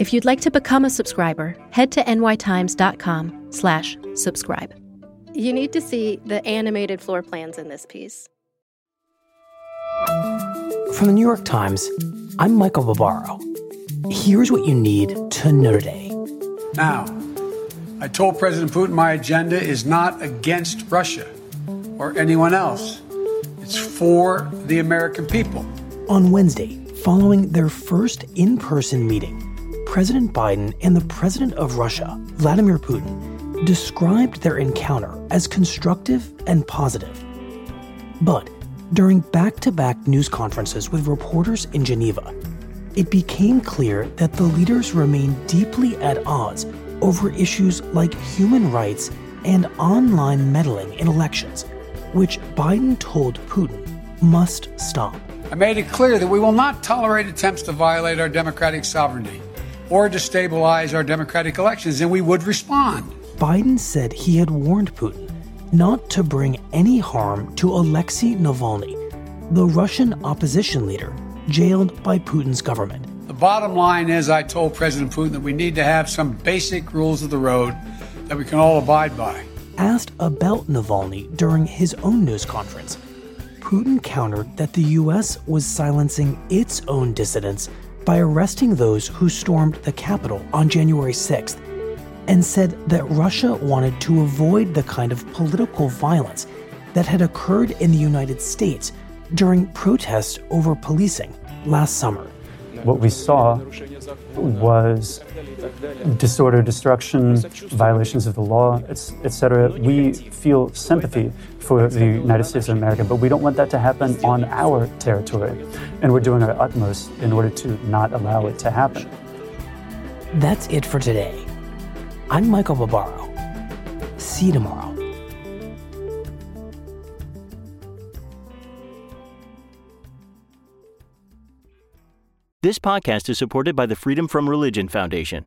If you'd like to become a subscriber, head to nytimes.com slash subscribe. You need to see the animated floor plans in this piece. From the New York Times, I'm Michael Barbaro. Here's what you need to know today. Now, I told President Putin my agenda is not against Russia or anyone else. It's for the American people. On Wednesday, following their first in person meeting, President Biden and the President of Russia, Vladimir Putin, described their encounter as constructive and positive. But during back to back news conferences with reporters in Geneva, it became clear that the leaders remain deeply at odds over issues like human rights and online meddling in elections, which Biden told Putin must stop. I made it clear that we will not tolerate attempts to violate our democratic sovereignty or destabilize our democratic elections, and we would respond. Biden said he had warned Putin not to bring any harm to Alexei Navalny, the Russian opposition leader jailed by Putin's government. The bottom line is, I told President Putin that we need to have some basic rules of the road that we can all abide by. Asked about Navalny during his own news conference, Putin countered that the U.S. was silencing its own dissidents by arresting those who stormed the Capitol on January 6th and said that Russia wanted to avoid the kind of political violence that had occurred in the United States during protests over policing last summer. What we saw was disorder, destruction, violations of the law, etc. We feel sympathy for the United States of America, but we don't want that to happen on our territory. And we're doing our utmost in order to not allow it to happen. That's it for today. I'm Michael Barbaro. See you tomorrow. This podcast is supported by the Freedom From Religion Foundation.